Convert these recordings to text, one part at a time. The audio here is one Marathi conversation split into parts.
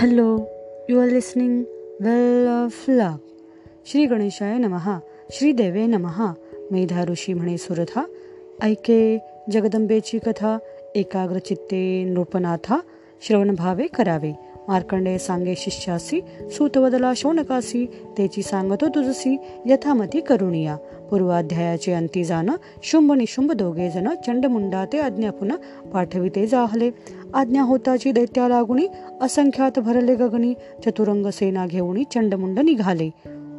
Hello you are listening well of love Shri गणेशाय नमहा श्री देवे नमहा मेधा ऋषी म्हणे सुरथा ऐके जगदंबेची कथा एकाग्रचित्ते नृपनाथा श्रवणभावे करावे. मार्कंडे सांगे शिष्यासी सूतवदला शौनकासी तेची सांगतो तुझसी यथामती करुणिया. पूर्वाध्यायाचे अंती जाण शुंभ निशुंभ दोघे जण चंडमुंडा ते आज्ञा पुन्हा पाठविते जाहले. आज्ञा होताची दैत्या लागुनी असंख्यात भरले गगनी चतुरंग सेना घेऊनी चंडमुंड निघाले.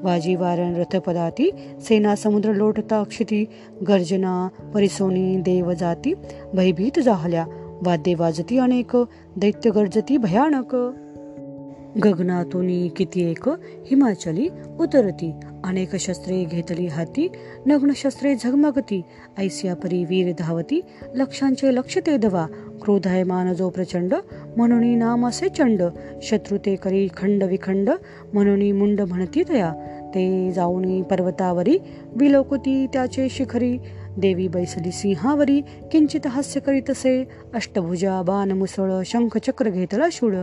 वाजी वारण रथपदाती सेना समुद्र लोटता अक्षिती गर्जना परिसोनी देव जाती भयभीत झाल्या. वाद्ये वाजती अनेक दैत्य गर्जती भयानक. गगनातून किती एक हिमाचली उतरती. अनेक शस्त्रे घेतली हाती नग्न शस्त्रे झगमगती. ऐसिया परी वीर धावती लक्षांचे लक्ष ते दवा. क्रोधाय मान जो प्रचंड म्हणून नाम असे चंड। शत्रू ते करी खंड विखंड म्हणून मुंड म्हणती तया ते जाऊनी पर्वतावरी विलोकुती त्याचे शिखरी। देवी बैसली सिंहावरी किंचित हास्य करीतसे अष्टभुजा बाण मुसळ शंख चक्र घेतला शूळ।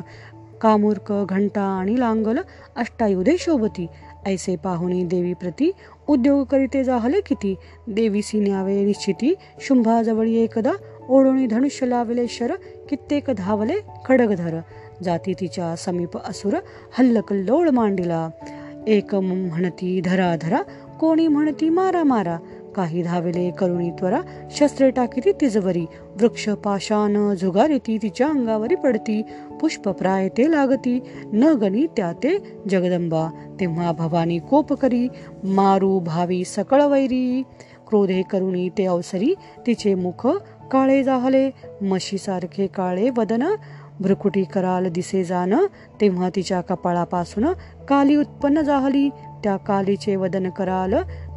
कामूर्क घंटा आणि लांगल अष्टायुधे शोभती। ऐसे पाहुणी देवी प्रती उद्योग करीते जाहले किती। देवीसी न्यावे निश्चिती शुंभाजवळी एकदा ओढोणी धनुष्य लावले शर कित्येक धावले खडगधर जाती तिच्या समीप असुर हल्लकल्लोळ मांडिला. एक म्हणती धरा धरा कोणी म्हणती मारा मारा. काही धावले करुणी त्वरा शस्त्रे टाकीती तिजवरी. वृक्ष पाशान झुगारीती तिच्या अंगावरी पडती. पुष्प प्राय ते लागती न गणी त्या ते जगदंबा. तेव्हा भवानी कोप करी मारू भावी सकळ वैरी. क्रोधे करुणी ते अवसरी तिचे मुख काळे जाहले म्हशीसारखे काळे वदन भ्रुकुटी कराल दिसे जाण तेव्हा तिच्या कपाळापासून काली उत्पन्न जाहली. त्या कालीचे वदन कराल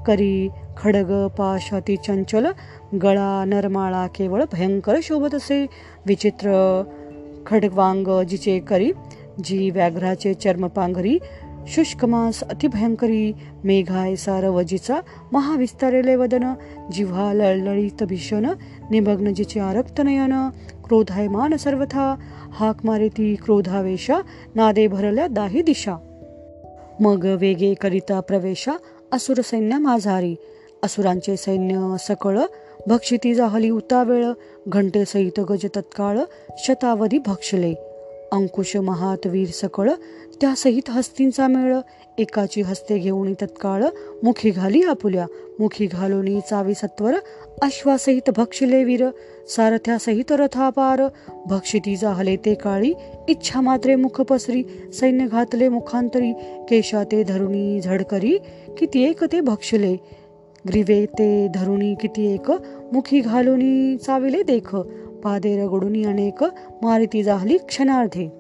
करी खडग पाश चंचल गळा नरमाळा केवळ भयंकर शोभत असे. विचित्र खडवांग जिचे करी जी व्याघ्राचे चर्म शुष्कमास अतिभयंकरी मेघाय सारवजीचा महाविस्तारेले वदन जिव्हा लळलळीत भीषण निमग्न जिचे आरक्त नयन क्रोधाय मान सर्वथा हाक मारे ती क्रोधावेशा नादे भरल्या दाही दिशा मग वेगे करिता प्रवेशा असुर सैन्य माझारी असुरांचे सैन्य सकळ भक्षिती जाहली उतावेळ घंटेसहित गज तत्काळ शतावधी भक्षले अंकुश महातवीर सकळ त्यासहित हस्तींचा मेळ. एकाची हस्ते घेऊन तत्काळ मुखी घाली आपुल्या. मुखी घालून चावी सत्वर अश्वासहित भक्षले वीर. सारथ्यासहित रथापार. भक्षिती हले ते काळी इच्छा मात्रे मुख पसरी. सैन्य घातले मुखांतरी. केशा ते धरुणी झडकरी किती एक ते भक्षले. ग्रीवे ते धरुणी किती एक मुखी घालून चाविले देख. पादे रगडुनी अनेक मारिती जाहली क्षणार्धे.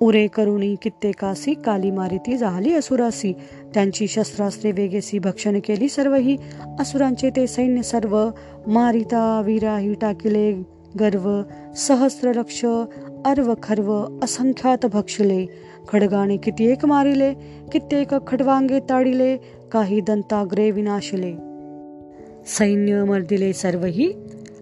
उरे करुणी कित्येकासी काली मारिती जाहली असुरासी. त्यांची शस्त्रास्त्रे वेगेसी भक्षण केली सर्वही. असुरांचे ते सैन्य सर्व मारिता विराही टाकिले गर्व सहस्र लक्ष अर्व खर्व असंख्यात भक्षले. खडगाने कित्येक मारिले कित्येक खडवांगे ताडिले काही दंताग्रे विनाशले. सैन्य मर्दिले सर्वही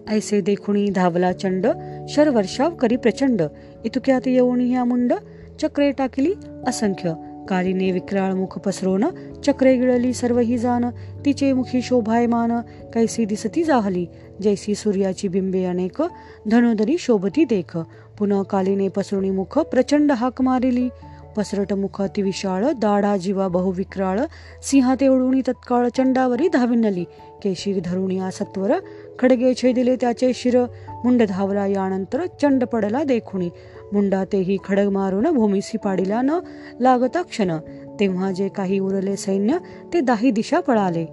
ऐसे देखुणी धावला चंड शरवर्षाव करी प्रचंड. इतुक्यात येऊन ह्या मुंड चक्रे टाकली असंख्य. कालीने विक्राळ मुख पसरोन चक्रे गिळली सर्व ही जाण. तिचे मुखी शोभायमान कैसी दिसती जाहली. जैसी सूर्याची बिंबे अनेक धनोधरी शोभती देख. पुन्हा कालीने पसरुणी मुख प्रचंड हाक मारिली. पसरट मुख विशाळ दाढा जीवा बहुविक्राळ सिंहा तेवढुणी तत्काळ चंडावरी धाविनली. केशी धरुणी सत्वर खडगे छेदिले त्याचे शिर. मुंड धावला यानंतर चंड पडला देखुणी. मुंडा तेही खडग मारून भूमिसी पाडिला न लागता क्षण. तेव्हा जे काही उरले सैन्य ते दाही दिशा पळाले.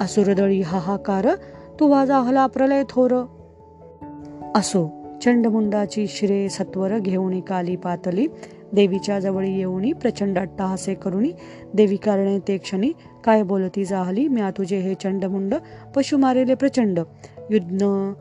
असुरदळी हाहाकार तू वाजा हला प्रलय थोर. असो चंडमुंडाची शिरे सत्वर घेऊन काली पातली. देवीच्या जवळी येऊनी प्रचंड अट्टहासे करुणी देवी कारणे ते क्षणी काय बोलती जाहली म्या तुझे हे चंडमुंड पशु मारेले प्रचंड. युद्ध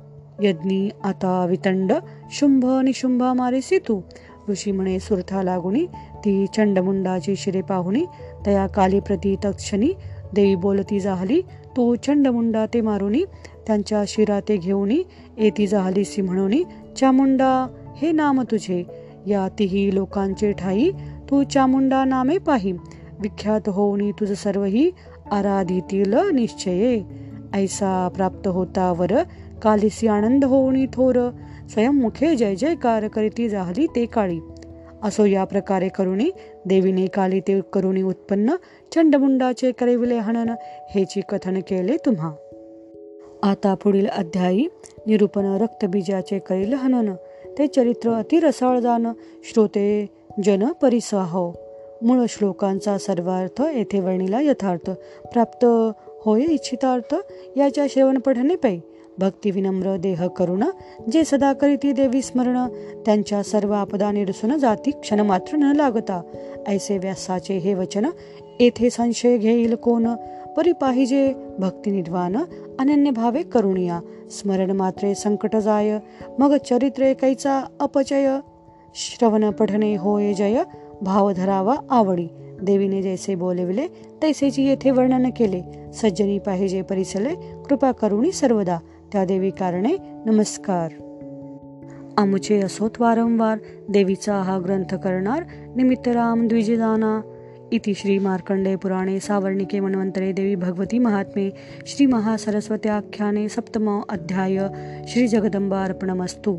यज्ञी आता वितंड शुंभ निशुंभ मारे तू ऋषी म्हणे सुरथा लागुनी ती चंडमुंडाची शिरे पाहुणी तया काली प्रती तक्षणी देवी बोलती जाहली तो चंडमुंडा ते मारुनी त्यांच्या शिरा ते घेऊनी येती जाहलीसी म्हणून चामुंडा हे नाम तुझे. या तिही लोकांचे ठाई तू चामुंडा नामे पाही. विख्यात होऊनी तुझ सर्वही आराधितील निश्चये. ऐसा प्राप्त होता वर। कालिसी आनंद होऊनी थोर। स्वयंमुखे जय जयकार करीती जाहली ते काळी। असो या प्रकारे करुणी देवीने काली ते करुणी उत्पन्न चंडमुंडाचे करेविले हनन हेची कथन केले तुम्हा। आता पुढील अध्यायी निरूपण रक्तबीजाचे करील हनन ते चरित्र अतिरसाळ जाण श्रोते जन परिसाहो। मूळ श्लोकांचा सर्वार्थ येथे वर्णिला यथार्थ प्राप्त होय इच्छितार्थ याच्या श्रवण पठणे पै. भक्ती विनम्र देह करुण जे सदा करीती देवी स्मरण त्यांच्या सर्व आपदा निरसून जाती क्षण मात्र न लागता. ऐसे व्यासाचे हे वचन येथे संशय घेईल कोण? परी पाहिजे भक्ती निर्वाण अनन्य भावे करुणिया स्मरण मात्रे संकट जाय मग चरित्रे कैचा अपचय. श्रवण पठणे होय जय भाव धरावा आवडी. देवीने जैसे बोलविले तैसेची येथे वर्णन केले. सज्जनी पाहिजे परिसले कृपा करुणी सर्वदा. त्या देवी कारणे नमस्कार. आमुचे असोत वारंवार देवीचा हा ग्रंथ करणार निमित्तराम द्विजदाना इति श्री मार्कंडे पुराणे सावर्णिके मन्वंतरे देवी भगवती महात्मे श्री महासरस्वत्याख्याने सप्तमो अध्याय श्री जगदंबार्पणमस्तु.